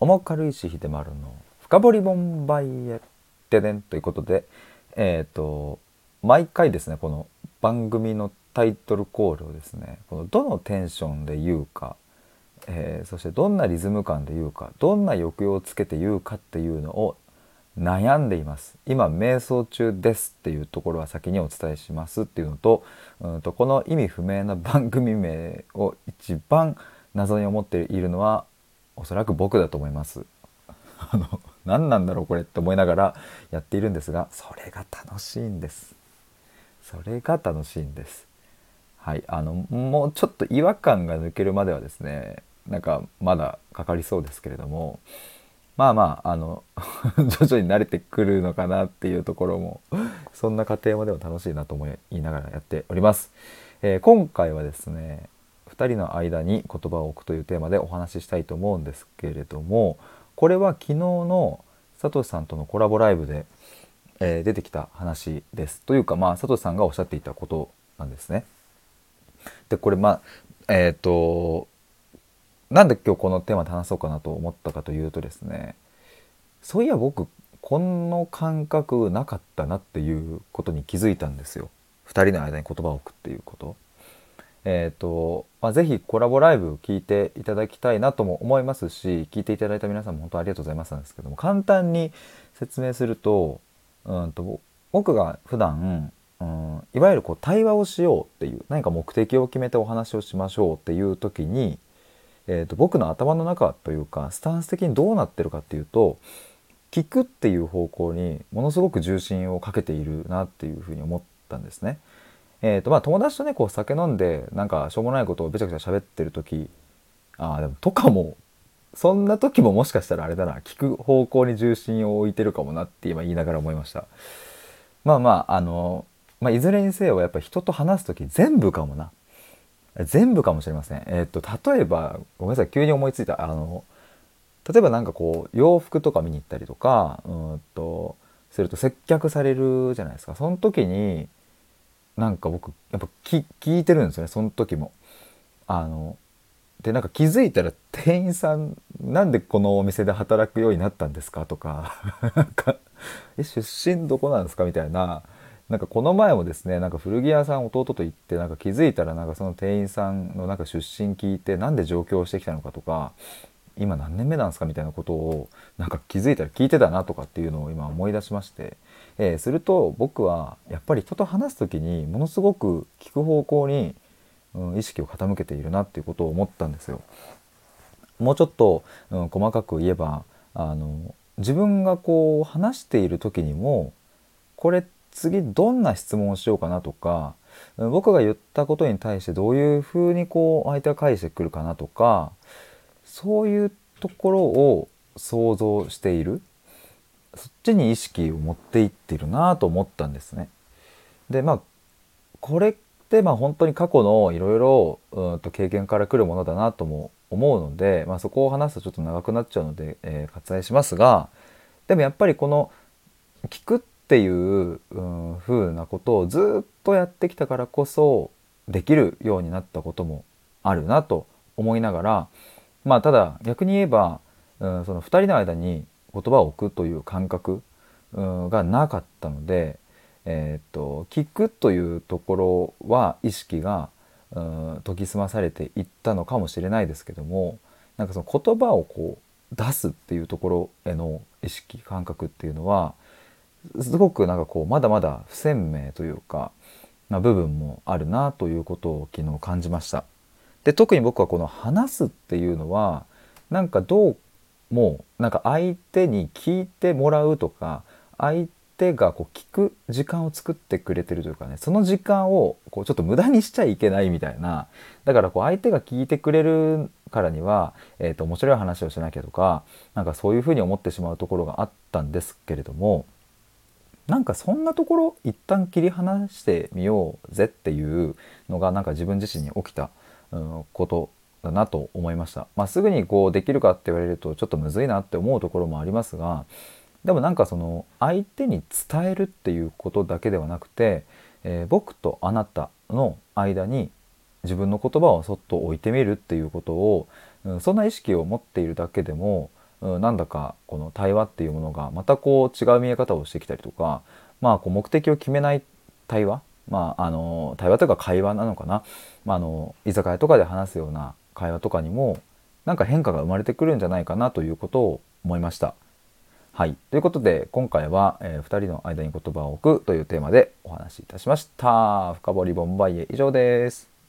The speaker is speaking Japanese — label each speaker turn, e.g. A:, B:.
A: 重軽石秀丸の深掘りボンバイエででんということでえっ、と毎回ですねこの番組のタイトルコールをですねこのどのテンションで言うか、えーそしてどんなリズム感で言うかどんな抑揚をつけて言うかっていうのを悩んでいます。今瞑想中ですっていうところは先にお伝えしますっていうのとうんとこの意味不明な番組名を一番謎に思っているのはおそらく僕だと思います。あの何なんだろうこれって思いながらやっているんですがそれが楽しいんです。それが楽しいんです。はい、あのもうちょっと違和感が抜けるまではですねなんかまだかかりそうですけれどもまあまああの 徐々に慣れてくるのかなっていうところもそんな過程もでも楽しいなと思いながらやっております。えー今回はですね2人の間に言葉を置くというテーマでお話ししたいと思うんですけれどもこれは昨日の佐藤さんとのコラボライブで、えー出てきた話ですというかまあ佐藤さんがおっしゃっていたことなんですね。でこれまあえっ、となんで今日このテーマで話そうかなと思ったかというとですねそういや僕この感覚なかったなっていうことに気づいたんですよ。2人の間に言葉を置くっていうこと。えーとまあ、ぜひコラボライブ聞いていただきたいなとも思いますし聞いていただいた皆さんも本当ありがとうございますなんですけども簡単に説明するとうんと僕が普段うんいわゆるこう対話をしようっていう何か目的を決めてお話をしましょうっていう時に、えー、と僕の頭の中というかスタンス的にどうなってるかっていうと聞くっていう方向にものすごく重心をかけているなっていうふうに思ったんですね。えーとまあ、友達とねこう酒飲んでなんかしょうもないことをべちゃくちゃ喋ってる時あでもとかもそんな時ももしかしたらあれだな聞く方向に重心を置いてるかもなって今言いながら思いました。まあまああの、まあ、いずれにせよやっぱ人と話す時全部かもな。全部かもしれません。えっ、と例えばごめんなさい急に思いついた。あの例えばなんかこう洋服とか見に行ったりとかうんとすると接客されるじゃないですか。その時になんか僕やっぱ聞聞いてるんですよねその時も。あのでなんか気づいたら店員さんなんでこのお店で働くようになったんですかとか。なんかえ出身どこなんですかみたいな。なんかこの前もですねなんか古着屋さん弟と行ってなんか気づいたらなんかその店員さんのなんか出身聞いてなんで上京してきたのかとか今何年目なんですかみたいなことをなんか気づいたら聞いてたなとかっていうのを今思い出しまして、えーすると僕はやっぱり人と話す時にものすごく聞く方向に、うん、意識を傾けているなっていうことを思ったんですよ。もうちょっと、うん、細かく言えばあの自分がこう話している時にもこれ次どんな質問をしようかなとかうん僕が言ったことに対してどういうふうにこう相手が返してくるかなとかそういうところを想像しているそっちに意識を持っていってるなと思ったんですね。でまあこれってまあ本当に過去のいろいろ経験から来るものだなとも思うので、まあ、そこを話すとちょっと長くなっちゃうので、えー割愛しますがでもやっぱりこの聞くっていう、う、風なことをずっとやってきたからこそできるようになったこともあるなと思いながらまあただ逆に言えば、うん、その2人の間に言葉を置くという感覚、がなかったので、えーっと聞くというところは意識が、研ぎ澄まされていったのかもしれないですけどもなんかその言葉をこう出すっていうところへの意識感覚っていうのはすごくなんかこうまだまだ不鮮明というかな部分もあるなということを昨日感じました。で特に僕はこの話すっていうのはなんかどうもうなんか相手に聞いてもらうとか相手がこう聞く時間を作ってくれてるというかねその時間をこうちょっと無駄にしちゃいけないみたいなだからこう相手が聞いてくれるからには、えー、と面白い話をしなきゃとかなんかそういうふうに思ってしまうところがあったんですけれどもなんかそんなところ一旦切り離してみようぜっていうのがなんか自分自身に起きた、うん、ことだなと思いました。まあ、すぐにこうできるかって言われるとちょっとむずいなって思うところもありますがでもなんかその相手に伝えるっていうことだけではなくて、えー僕とあなたの間に自分の言葉をそっと置いてみるっていうことを、うんそんな意識を持っているだけでもうん、なんだかこの対話っていうものがまたこう違う見え方をしてきたりとか、まあ、こう目的を決めない対話、まあ、あの対話というか会話なのかな、まあ、あの居酒屋とかで話すような会話とかにもなんか変化が生まれてくるんじゃないかなということを思いました。はい。ということで、今回は、えー、2人の間に言葉を置くというテーマでお話しいたしました。深掘りボンバイエ以上です。